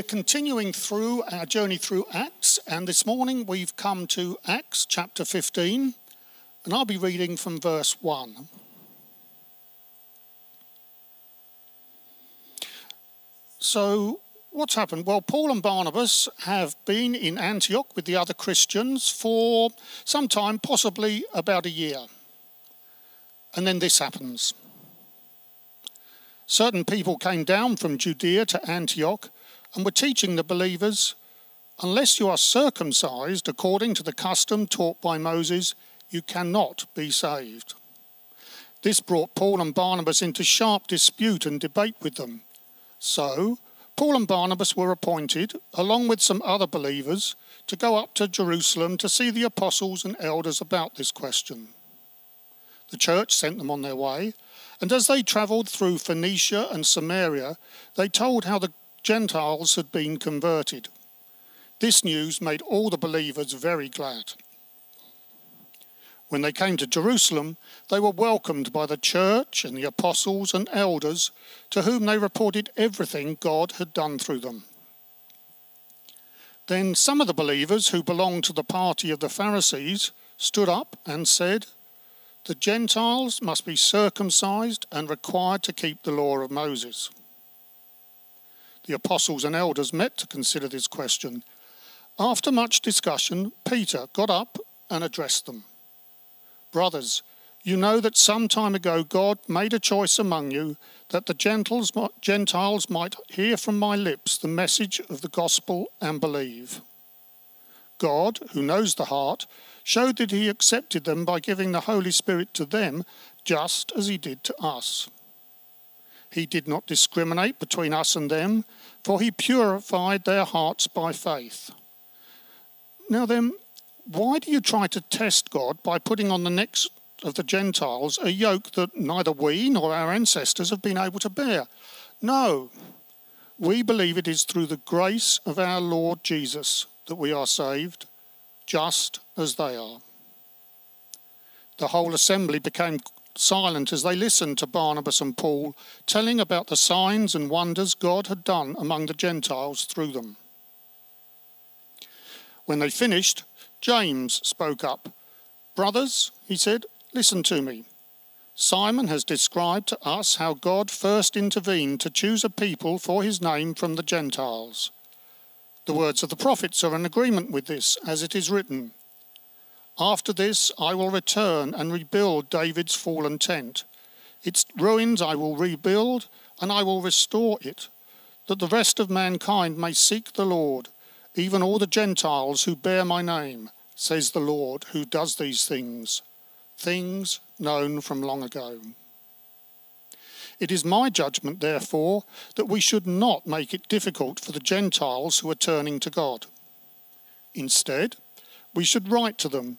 We're continuing through our journey through Acts, and this morning we've come to Acts chapter 15, and I'll be reading from verse 1. So, what's happened? Well, Paul and Barnabas have been in Antioch with the other Christians for some time, possibly about a year. And then this happens. Certain people came down from Judea to Antioch and were teaching the believers unless you are circumcised according to the custom taught by Moses, you cannot be saved. This brought Paul and Barnabas into sharp dispute and debate with them. So, Paul and Barnabas were appointed, along with some other believers, to go up to Jerusalem to see the apostles and elders about this question. The church sent them on their way, and as they travelled through Phoenicia and Samaria, they told how the Gentiles had been converted. This news made all the believers very glad. When they came to Jerusalem, they were welcomed by the church and the apostles and elders, to whom they reported everything God had done through them. Then some of the believers who belonged to the party of the Pharisees stood up and said, The Gentiles must be circumcised and required to keep the law of Moses. The apostles and elders met to consider this question. After much discussion, Peter got up and addressed them. Brothers, you know that some time ago God made a choice among you that the Gentiles might hear from my lips the message of the gospel and believe. God, who knows the heart, showed that he accepted them by giving the Holy Spirit to them just as he did to us. He did not discriminate between us and them, for he purified their hearts by faith. Now then, why do you try to test God by putting on the necks of the Gentiles a yoke that neither we nor our ancestors have been able to bear? No, we believe it is through the grace of our Lord Jesus that we are saved, just as they are. The whole assembly became silent as they listened to Barnabas and Paul telling about the signs and wonders God had done among the Gentiles through them. When they finished, James spoke up. Brothers, he said, listen to me. Simon has described to us how God first intervened to choose a people for his name from the Gentiles. The words of the prophets are in agreement with this, as it is written after this, I will return and rebuild David's fallen tent. Its ruins I will rebuild, and I will restore it, that the rest of mankind may seek the Lord, even all the Gentiles who bear my name, says the Lord, who does these things, things known from long ago. It is my judgment, therefore, that we should not make it difficult for the Gentiles who are turning to God. Instead, we should write to them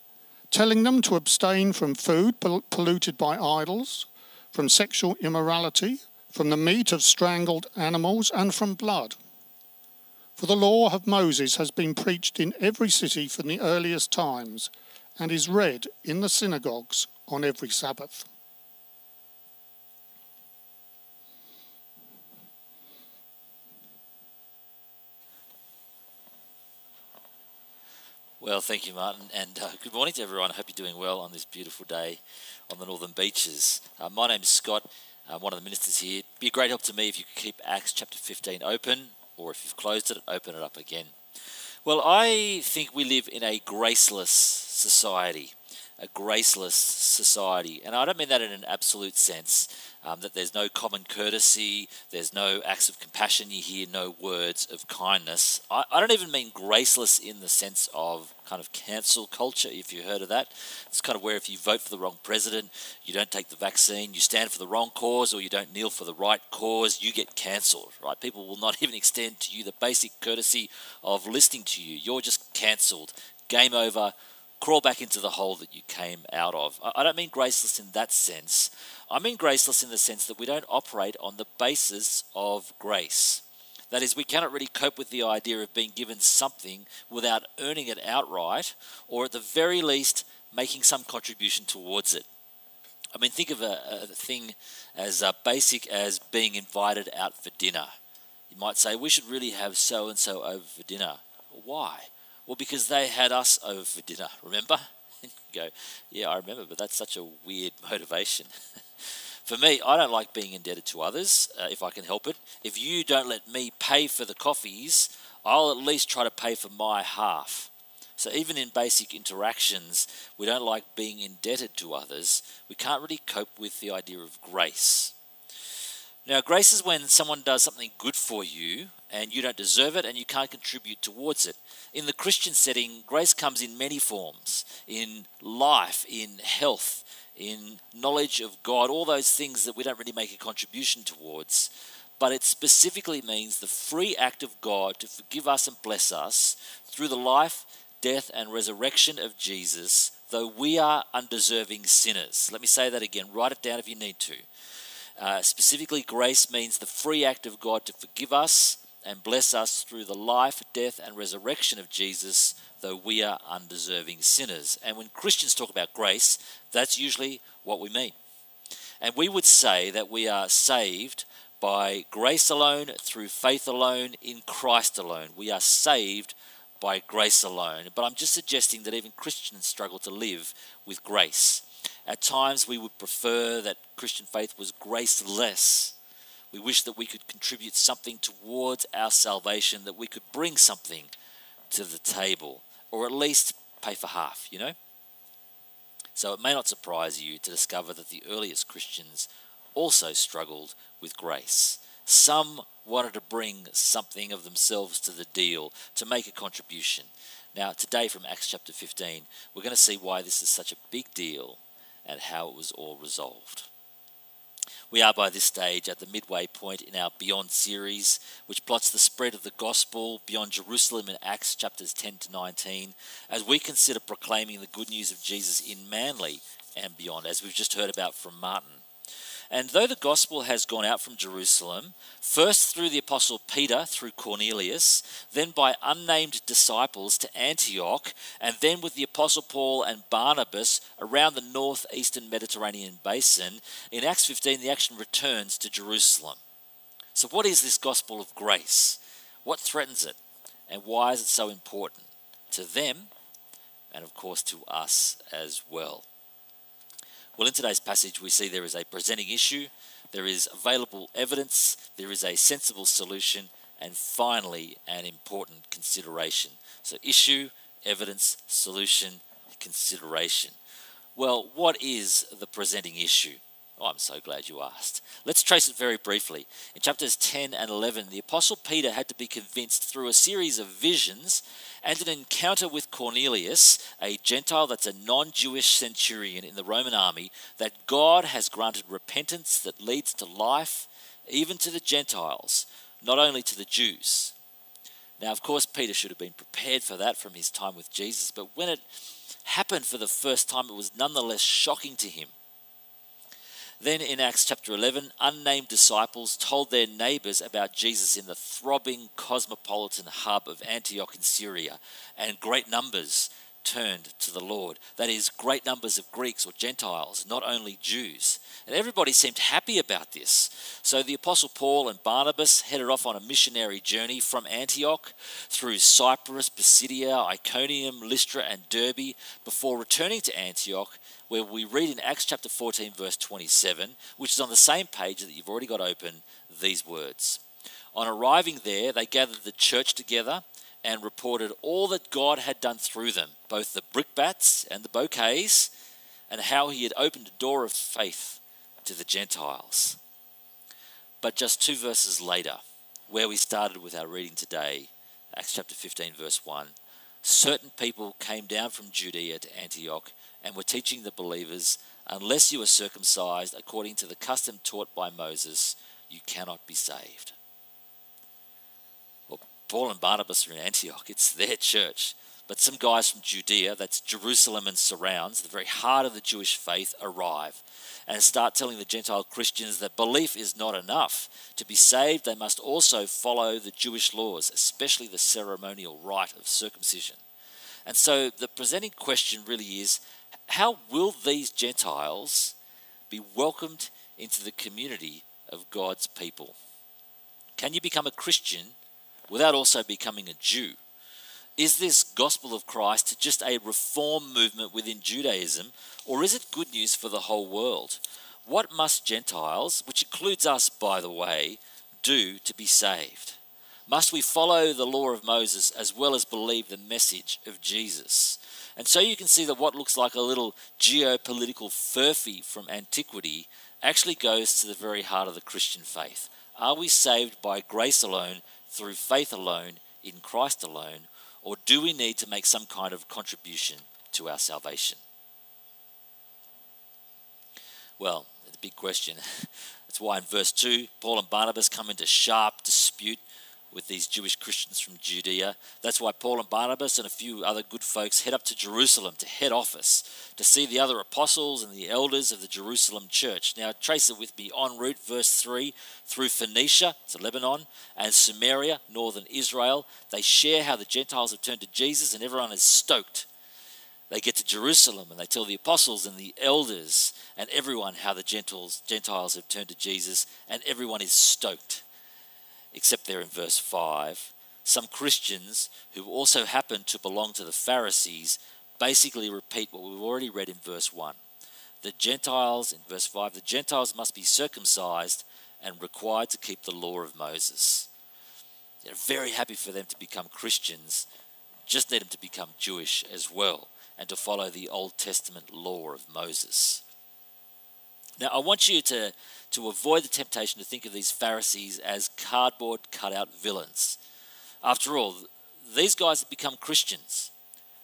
telling them to abstain from food polluted by idols, from sexual immorality, from the meat of strangled animals, and from blood. For the law of Moses has been preached in every city from the earliest times, and is read in the synagogues on every Sabbath. Well, thank you, Martin, and uh, good morning to everyone. I hope you're doing well on this beautiful day on the northern beaches. Uh, my is Scott, I'm one of the ministers here. It'd be a great help to me if you could keep Acts chapter 15 open, or if you've closed it, open it up again. Well, I think we live in a graceless society, a graceless society, and I don't mean that in an absolute sense um, that there's no common courtesy, there's no acts of compassion, you hear no words of kindness. I, I don't even mean graceless in the sense of kind of cancel culture, if you heard of that. It's kind of where if you vote for the wrong president, you don't take the vaccine, you stand for the wrong cause, or you don't kneel for the right cause, you get cancelled, right? People will not even extend to you the basic courtesy of listening to you. You're just cancelled. Game over crawl back into the hole that you came out of. I don't mean graceless in that sense. I mean graceless in the sense that we don't operate on the basis of grace. That is, we cannot really cope with the idea of being given something without earning it outright, or at the very least, making some contribution towards it. I mean, think of a, a thing as uh, basic as being invited out for dinner. You might say, we should really have so and so over for dinner. Why? Well, because they had us over for dinner, remember? Go, yeah, I remember, but that's such a weird motivation. for me, I don't like being indebted to others uh, if I can help it. If you don't let me pay for the coffees, I'll at least try to pay for my half. So even in basic interactions, we don't like being indebted to others. We can't really cope with the idea of grace. Now, grace is when someone does something good for you and you don't deserve it and you can't contribute towards it. In the Christian setting, grace comes in many forms in life, in health, in knowledge of God, all those things that we don't really make a contribution towards. But it specifically means the free act of God to forgive us and bless us through the life, death, and resurrection of Jesus, though we are undeserving sinners. Let me say that again. Write it down if you need to. Uh, specifically, grace means the free act of God to forgive us and bless us through the life, death, and resurrection of Jesus, though we are undeserving sinners. And when Christians talk about grace, that's usually what we mean. And we would say that we are saved by grace alone, through faith alone, in Christ alone. We are saved by grace alone. But I'm just suggesting that even Christians struggle to live with grace. At times, we would prefer that Christian faith was graceless. We wish that we could contribute something towards our salvation, that we could bring something to the table, or at least pay for half, you know? So it may not surprise you to discover that the earliest Christians also struggled with grace. Some wanted to bring something of themselves to the deal, to make a contribution. Now, today from Acts chapter 15, we're going to see why this is such a big deal and how it was all resolved. We are by this stage at the midway point in our Beyond series, which plots the spread of the gospel beyond Jerusalem in Acts chapters 10 to 19, as we consider proclaiming the good news of Jesus in Manly and beyond, as we've just heard about from Martin. And though the gospel has gone out from Jerusalem, first through the apostle Peter through Cornelius, then by unnamed disciples to Antioch, and then with the apostle Paul and Barnabas around the northeastern Mediterranean basin, in Acts 15 the action returns to Jerusalem. So, what is this gospel of grace? What threatens it? And why is it so important to them and, of course, to us as well? Well, in today's passage, we see there is a presenting issue, there is available evidence, there is a sensible solution, and finally, an important consideration. So, issue, evidence, solution, consideration. Well, what is the presenting issue? Oh, I'm so glad you asked. Let's trace it very briefly. In chapters 10 and 11, the Apostle Peter had to be convinced through a series of visions and an encounter with Cornelius, a Gentile that's a non Jewish centurion in the Roman army, that God has granted repentance that leads to life, even to the Gentiles, not only to the Jews. Now, of course, Peter should have been prepared for that from his time with Jesus, but when it happened for the first time, it was nonetheless shocking to him. Then in Acts chapter 11, unnamed disciples told their neighbors about Jesus in the throbbing cosmopolitan hub of Antioch in Syria, and great numbers turned to the Lord. That is, great numbers of Greeks or Gentiles, not only Jews. And everybody seemed happy about this. So the Apostle Paul and Barnabas headed off on a missionary journey from Antioch through Cyprus, Pisidia, Iconium, Lystra, and Derbe before returning to Antioch where we read in Acts chapter 14, verse 27, which is on the same page that you've already got open, these words. On arriving there, they gathered the church together and reported all that God had done through them, both the brickbats and the bouquets, and how he had opened a door of faith to the Gentiles. But just two verses later, where we started with our reading today, Acts chapter 15, verse 1, certain people came down from Judea to Antioch and were teaching the believers, unless you are circumcised according to the custom taught by Moses, you cannot be saved. Paul and Barnabas are in Antioch, it's their church. But some guys from Judea, that's Jerusalem and surrounds, the very heart of the Jewish faith, arrive and start telling the Gentile Christians that belief is not enough. To be saved, they must also follow the Jewish laws, especially the ceremonial rite of circumcision. And so the presenting question really is how will these Gentiles be welcomed into the community of God's people? Can you become a Christian without also becoming a Jew? Is this gospel of Christ just a reform movement within Judaism, or is it good news for the whole world? What must Gentiles, which includes us, by the way, do to be saved? Must we follow the law of Moses as well as believe the message of Jesus? And so you can see that what looks like a little geopolitical furphy from antiquity actually goes to the very heart of the Christian faith. Are we saved by grace alone, through faith alone, in Christ alone, or do we need to make some kind of contribution to our salvation? Well, it's a big question. That's why in verse 2, Paul and Barnabas come into sharp dispute with these Jewish Christians from Judea. That's why Paul and Barnabas and a few other good folks head up to Jerusalem to head office to see the other apostles and the elders of the Jerusalem church. Now, trace it with me en route, verse 3, through Phoenicia, to Lebanon, and Samaria, northern Israel. They share how the Gentiles have turned to Jesus, and everyone is stoked. They get to Jerusalem and they tell the apostles and the elders and everyone how the Gentiles, Gentiles have turned to Jesus, and everyone is stoked except there in verse 5, some Christians who also happen to belong to the Pharisees basically repeat what we've already read in verse 1. The Gentiles, in verse 5, the Gentiles must be circumcised and required to keep the law of Moses. They're very happy for them to become Christians, just need them to become Jewish as well and to follow the Old Testament law of Moses. Now, I want you to, to avoid the temptation to think of these Pharisees as cardboard cutout villains. After all, these guys have become Christians,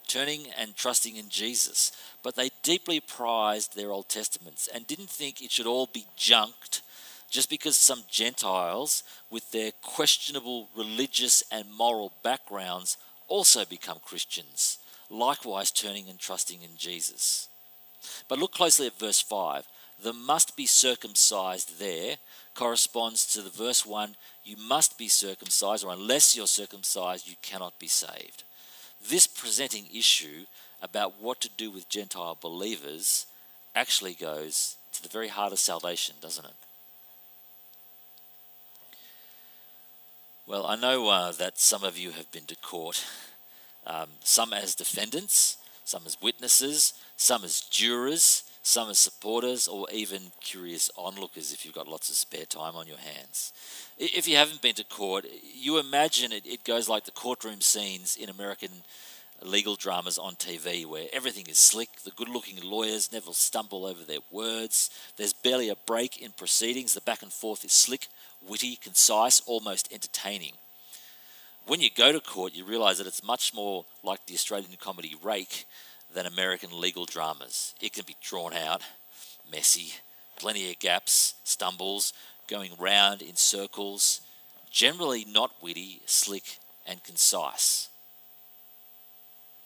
turning and trusting in Jesus, but they deeply prized their Old Testaments and didn't think it should all be junked just because some Gentiles, with their questionable religious and moral backgrounds, also become Christians, likewise turning and trusting in Jesus. But look closely at verse 5 the must be circumcised there corresponds to the verse 1 you must be circumcised, or unless you're circumcised, you cannot be saved. This presenting issue about what to do with Gentile believers actually goes to the very heart of salvation, doesn't it? Well, I know uh, that some of you have been to court, um, some as defendants, some as witnesses, some as jurors, some as supporters, or even curious onlookers if you've got lots of spare time on your hands. If you haven't been to court, you imagine it, it goes like the courtroom scenes in American legal dramas on TV where everything is slick, the good looking lawyers never stumble over their words, there's barely a break in proceedings, the back and forth is slick, witty, concise, almost entertaining. When you go to court, you realise that it's much more like the Australian comedy Rake than American legal dramas. It can be drawn out, messy, plenty of gaps, stumbles, going round in circles, generally not witty, slick, and concise.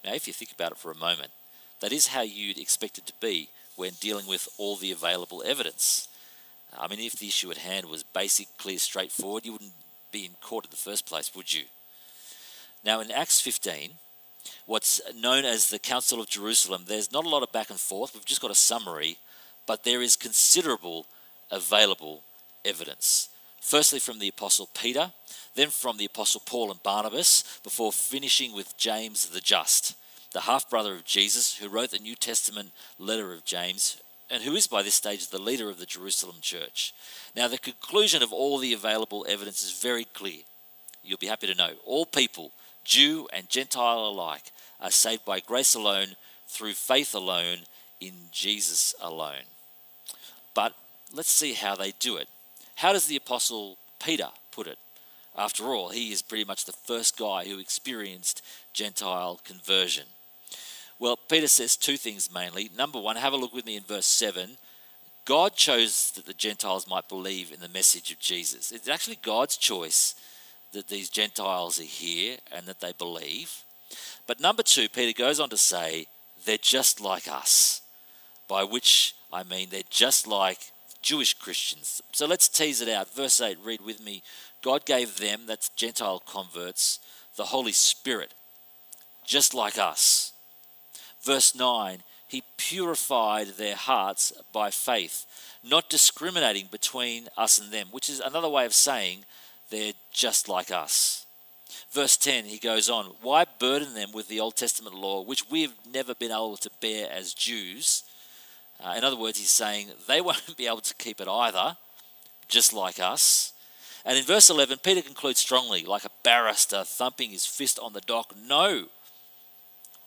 Now, if you think about it for a moment, that is how you'd expect it to be when dealing with all the available evidence. I mean, if the issue at hand was basic, clear, straightforward, you wouldn't be in court in the first place, would you? Now, in Acts 15, what's known as the Council of Jerusalem. There's not a lot of back and forth. We've just got a summary, but there is considerable available evidence. Firstly, from the Apostle Peter, then from the Apostle Paul and Barnabas, before finishing with James the Just, the half brother of Jesus, who wrote the New Testament letter of James, and who is by this stage the leader of the Jerusalem church. Now, the conclusion of all the available evidence is very clear. You'll be happy to know. All people Jew and Gentile alike, are saved by grace alone, through faith alone, in Jesus alone. But let's see how they do it. How does the Apostle Peter put it? After all, he is pretty much the first guy who experienced Gentile conversion. Well, Peter says two things mainly. Number one, have a look with me in verse 7. God chose that the Gentiles might believe in the message of Jesus. It's actually God's choice that these Gentiles are here and that they believe. But number two, Peter goes on to say, they're just like us, by which I mean they're just like Jewish Christians. So let's tease it out. Verse 8, read with me. God gave them, that's Gentile converts, the Holy Spirit, just like us. Verse 9, He purified their hearts by faith, not discriminating between us and them, which is another way of saying They're just like us. Verse 10, he goes on, Why burden them with the Old Testament law, which we've never been able to bear as Jews? Uh, in other words, he's saying they won't be able to keep it either, just like us. And in verse 11, Peter concludes strongly, like a barrister thumping his fist on the dock No,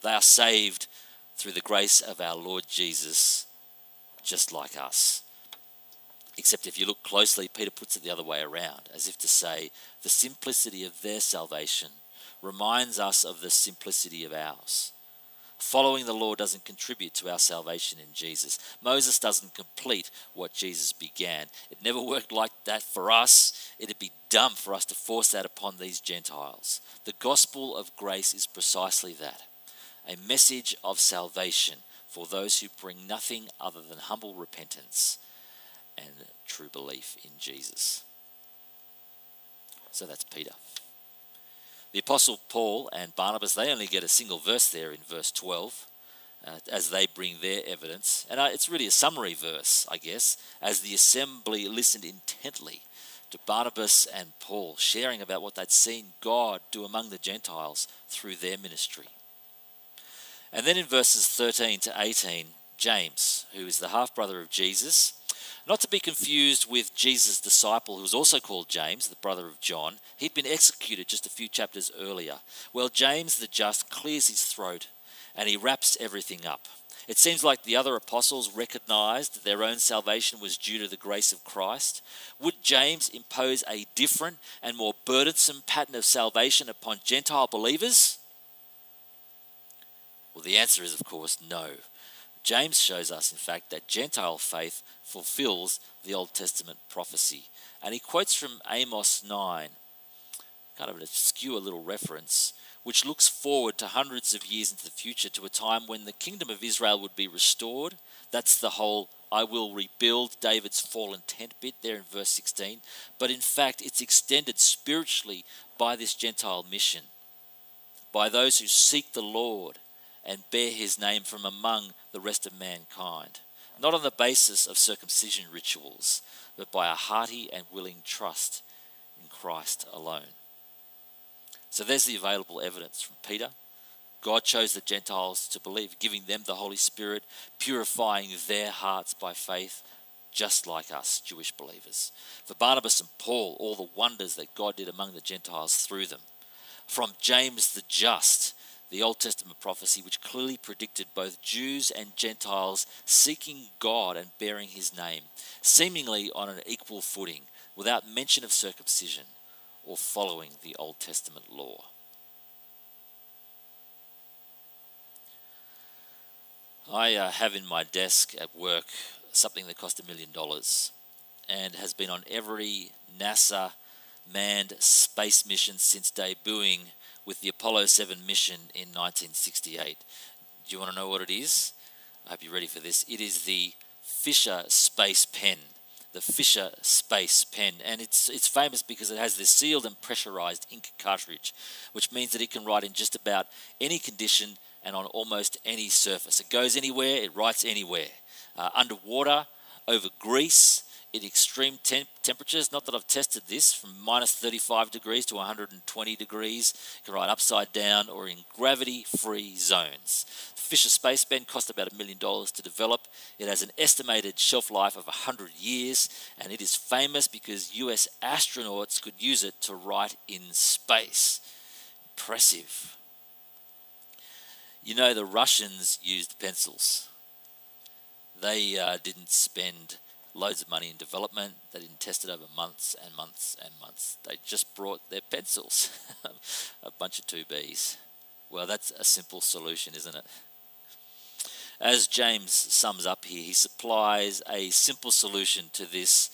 they are saved through the grace of our Lord Jesus, just like us. Except if you look closely, Peter puts it the other way around, as if to say, the simplicity of their salvation reminds us of the simplicity of ours. Following the law doesn't contribute to our salvation in Jesus. Moses doesn't complete what Jesus began. It never worked like that for us. It'd be dumb for us to force that upon these Gentiles. The gospel of grace is precisely that a message of salvation for those who bring nothing other than humble repentance and true belief in Jesus. So that's Peter. The Apostle Paul and Barnabas, they only get a single verse there in verse 12 uh, as they bring their evidence. And uh, it's really a summary verse, I guess, as the assembly listened intently to Barnabas and Paul, sharing about what they'd seen God do among the Gentiles through their ministry. And then in verses 13 to 18, James, who is the half brother of Jesus, not to be confused with Jesus' disciple, who was also called James, the brother of John. He'd been executed just a few chapters earlier. Well, James the just clears his throat and he wraps everything up. It seems like the other apostles recognized that their own salvation was due to the grace of Christ. Would James impose a different and more burdensome pattern of salvation upon Gentile believers? Well, the answer is, of course, no. James shows us, in fact, that Gentile faith fulfills the Old Testament prophecy. And he quotes from Amos 9, kind of an obscure little reference, which looks forward to hundreds of years into the future to a time when the kingdom of Israel would be restored. That's the whole I will rebuild David's fallen tent bit there in verse 16. But in fact, it's extended spiritually by this Gentile mission, by those who seek the Lord and bear his name from among the rest of mankind, not on the basis of circumcision rituals, but by a hearty and willing trust in Christ alone. So there's the available evidence from Peter. God chose the Gentiles to believe, giving them the Holy Spirit, purifying their hearts by faith, just like us, Jewish believers. For Barnabas and Paul, all the wonders that God did among the Gentiles through them. From James the Just, the Old Testament prophecy, which clearly predicted both Jews and Gentiles seeking God and bearing his name, seemingly on an equal footing, without mention of circumcision or following the Old Testament law. I uh, have in my desk at work something that cost a million dollars and has been on every NASA manned space mission since debuting with the Apollo 7 mission in 1968. Do you want to know what it is? I hope you're ready for this. It is the Fisher Space Pen. The Fisher Space Pen, and it's it's famous because it has this sealed and pressurized ink cartridge, which means that it can write in just about any condition and on almost any surface. It goes anywhere, it writes anywhere. Uh, underwater, over grease, in extreme temp- temperatures. Not that I've tested this from minus 35 degrees to 120 degrees. You can ride upside down or in gravity free zones. The Fisher Space Pen cost about a million dollars to develop. It has an estimated shelf life of 100 years and it is famous because US astronauts could use it to write in space. Impressive. You know, the Russians used pencils. They uh, didn't spend loads of money in development. They didn't test it over months and months and months. They just brought their pencils, a bunch of 2Bs. Well, that's a simple solution, isn't it? As James sums up here, he supplies a simple solution to this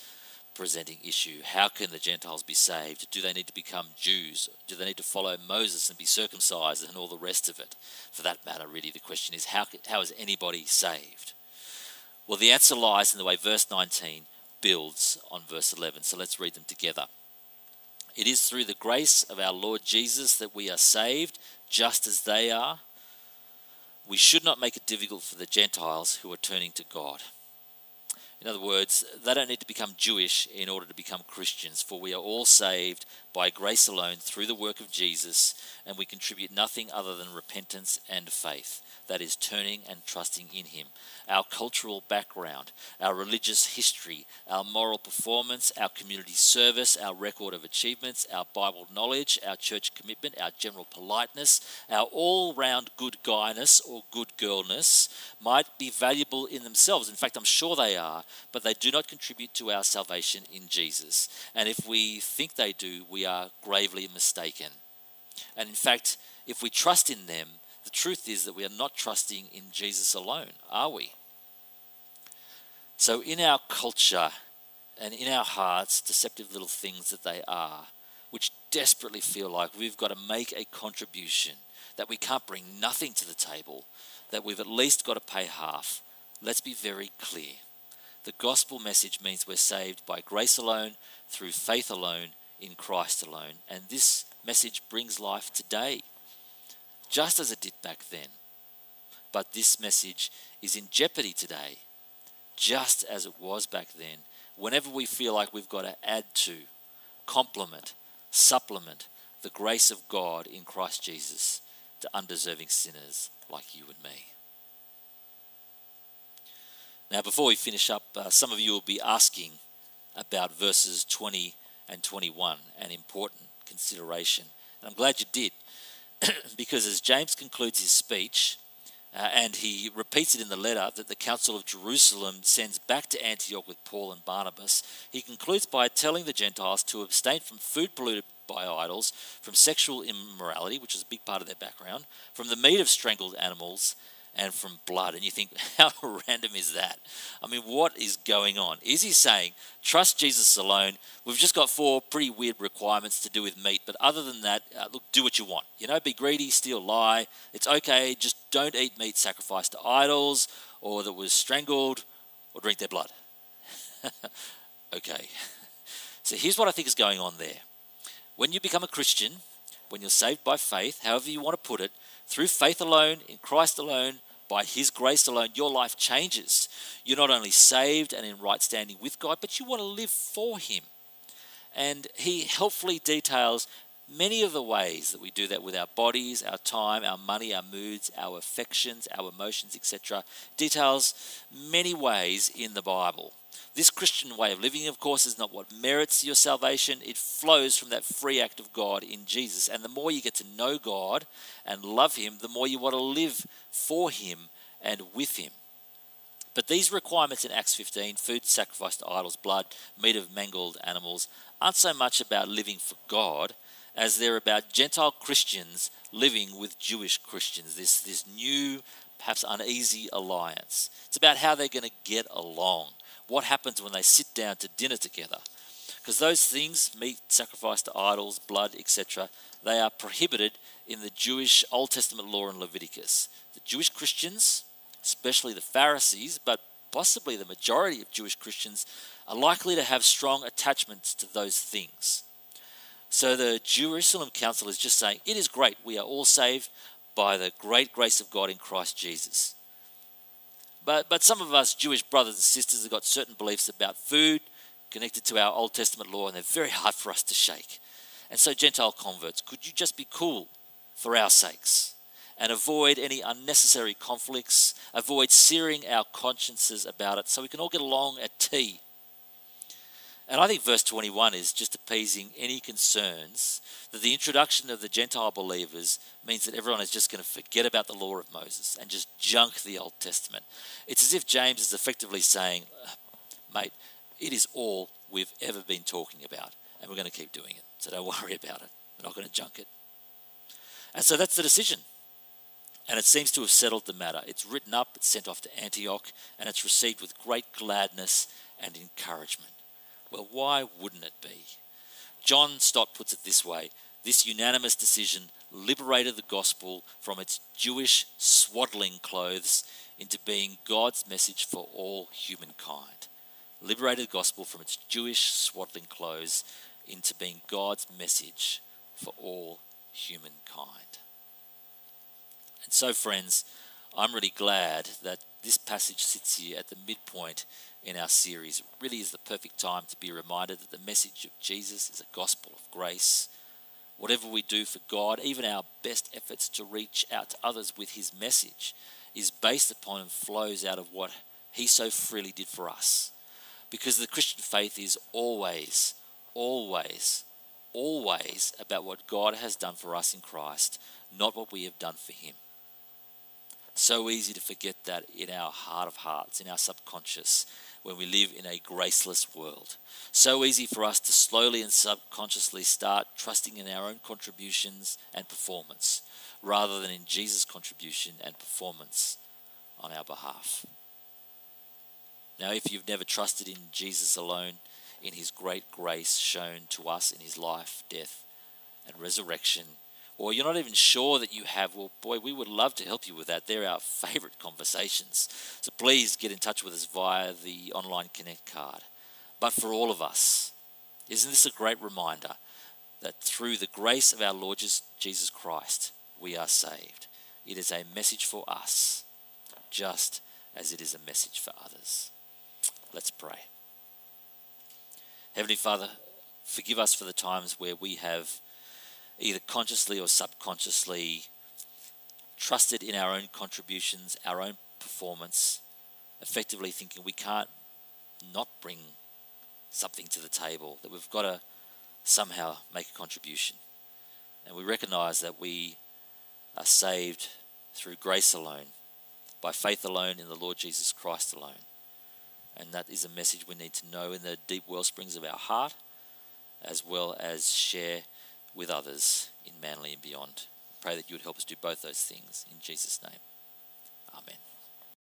presenting issue. How can the Gentiles be saved? Do they need to become Jews? Do they need to follow Moses and be circumcised and all the rest of it? For that matter, really, the question is how, how is anybody saved? Well, the answer lies in the way verse 19 builds on verse 11. So let's read them together. It is through the grace of our Lord Jesus that we are saved, just as they are. We should not make it difficult for the Gentiles who are turning to God. In other words, they don't need to become Jewish in order to become Christians, for we are all saved by grace alone through the work of Jesus, and we contribute nothing other than repentance and faith that is turning and trusting in Him. Our cultural background, our religious history, our moral performance, our community service, our record of achievements, our Bible knowledge, our church commitment, our general politeness, our all round good guyness or good girlness might be valuable in themselves. In fact, I'm sure they are, but they do not contribute to our salvation in Jesus. And if we think they do, we are gravely mistaken. And in fact, if we trust in them, the truth is that we are not trusting in Jesus alone, are we? So, in our culture and in our hearts, deceptive little things that they are, which desperately feel like we've got to make a contribution, that we can't bring nothing to the table, that we've at least got to pay half, let's be very clear. The gospel message means we're saved by grace alone, through faith alone, in Christ alone. And this message brings life today just as it did back then. But this message is in jeopardy today, just as it was back then. Whenever we feel like we've got to add to, complement, supplement the grace of God in Christ Jesus to undeserving sinners like you and me. Now, before we finish up, uh, some of you will be asking about verses 20 and 21, an important consideration. And I'm glad you did, because as James concludes his speech, uh, and he repeats it in the letter that the Council of Jerusalem sends back to Antioch with Paul and Barnabas. He concludes by telling the Gentiles to abstain from food polluted by idols, from sexual immorality, which is a big part of their background, from the meat of strangled animals, and from blood. And you think, how random is that? I mean, what is going on? Is he saying, trust Jesus alone? We've just got four pretty weird requirements to do with meat, but other than that, uh, look, do what you want. You know, be greedy, steal, lie. It's okay. Just don't eat meat sacrificed to idols or that was strangled or drink their blood. okay. So here's what I think is going on there. When you become a Christian, when you're saved by faith, however you want to put it, through faith alone, in Christ alone, by His grace alone, your life changes. You're not only saved and in right standing with God, but you want to live for Him. And He helpfully details many of the ways that we do that with our bodies, our time, our money, our moods, our affections, our emotions, etc. Details many ways in the Bible. This Christian way of living, of course, is not what merits your salvation. It flows from that free act of God in Jesus. And the more you get to know God and love Him, the more you want to live for Him and with Him. But these requirements in Acts 15 food sacrificed to idols, blood, meat of mangled animals aren't so much about living for God as they're about Gentile Christians living with Jewish Christians, this, this new, perhaps uneasy alliance. It's about how they're going to get along what happens when they sit down to dinner together. Because those things, meat sacrificed to idols, blood, etc., they are prohibited in the Jewish Old Testament law in Leviticus. The Jewish Christians, especially the Pharisees, but possibly the majority of Jewish Christians, are likely to have strong attachments to those things. So the Jerusalem Council is just saying, it is great, we are all saved by the great grace of God in Christ Jesus. But, but some of us Jewish brothers and sisters have got certain beliefs about food connected to our Old Testament law, and they're very hard for us to shake. And so, Gentile converts, could you just be cool for our sakes and avoid any unnecessary conflicts, avoid searing our consciences about it so we can all get along at tea? And I think verse 21 is just appeasing any concerns that the introduction of the Gentile believers means that everyone is just going to forget about the law of Moses and just junk the Old Testament. It's as if James is effectively saying, mate, it is all we've ever been talking about, and we're going to keep doing it. So don't worry about it. We're not going to junk it. And so that's the decision. And it seems to have settled the matter. It's written up, it's sent off to Antioch, and it's received with great gladness and encouragement. Well, why wouldn't it be? John Stott puts it this way this unanimous decision liberated the gospel from its Jewish swaddling clothes into being God's message for all humankind. Liberated the gospel from its Jewish swaddling clothes into being God's message for all humankind. And so, friends, I'm really glad that this passage sits here at the midpoint in our series. It really is the perfect time to be reminded that the message of Jesus is a gospel of grace. Whatever we do for God, even our best efforts to reach out to others with His message, is based upon and flows out of what He so freely did for us. Because the Christian faith is always, always, always about what God has done for us in Christ, not what we have done for Him. So easy to forget that in our heart of hearts, in our subconscious, when we live in a graceless world. So easy for us to slowly and subconsciously start trusting in our own contributions and performance rather than in Jesus' contribution and performance on our behalf. Now, if you've never trusted in Jesus alone, in his great grace shown to us in his life, death, and resurrection, or you're not even sure that you have, well, boy, we would love to help you with that. They're our favorite conversations. So please get in touch with us via the online Connect card. But for all of us, isn't this a great reminder that through the grace of our Lord Jesus Christ, we are saved? It is a message for us, just as it is a message for others. Let's pray. Heavenly Father, forgive us for the times where we have either consciously or subconsciously trusted in our own contributions, our own performance, effectively thinking we can't not bring something to the table, that we've got to somehow make a contribution. And we recognize that we are saved through grace alone, by faith alone in the Lord Jesus Christ alone. And that is a message we need to know in the deep well springs of our heart, as well as share with others in Manly and beyond. Pray that you would help us do both those things in Jesus' name. Amen.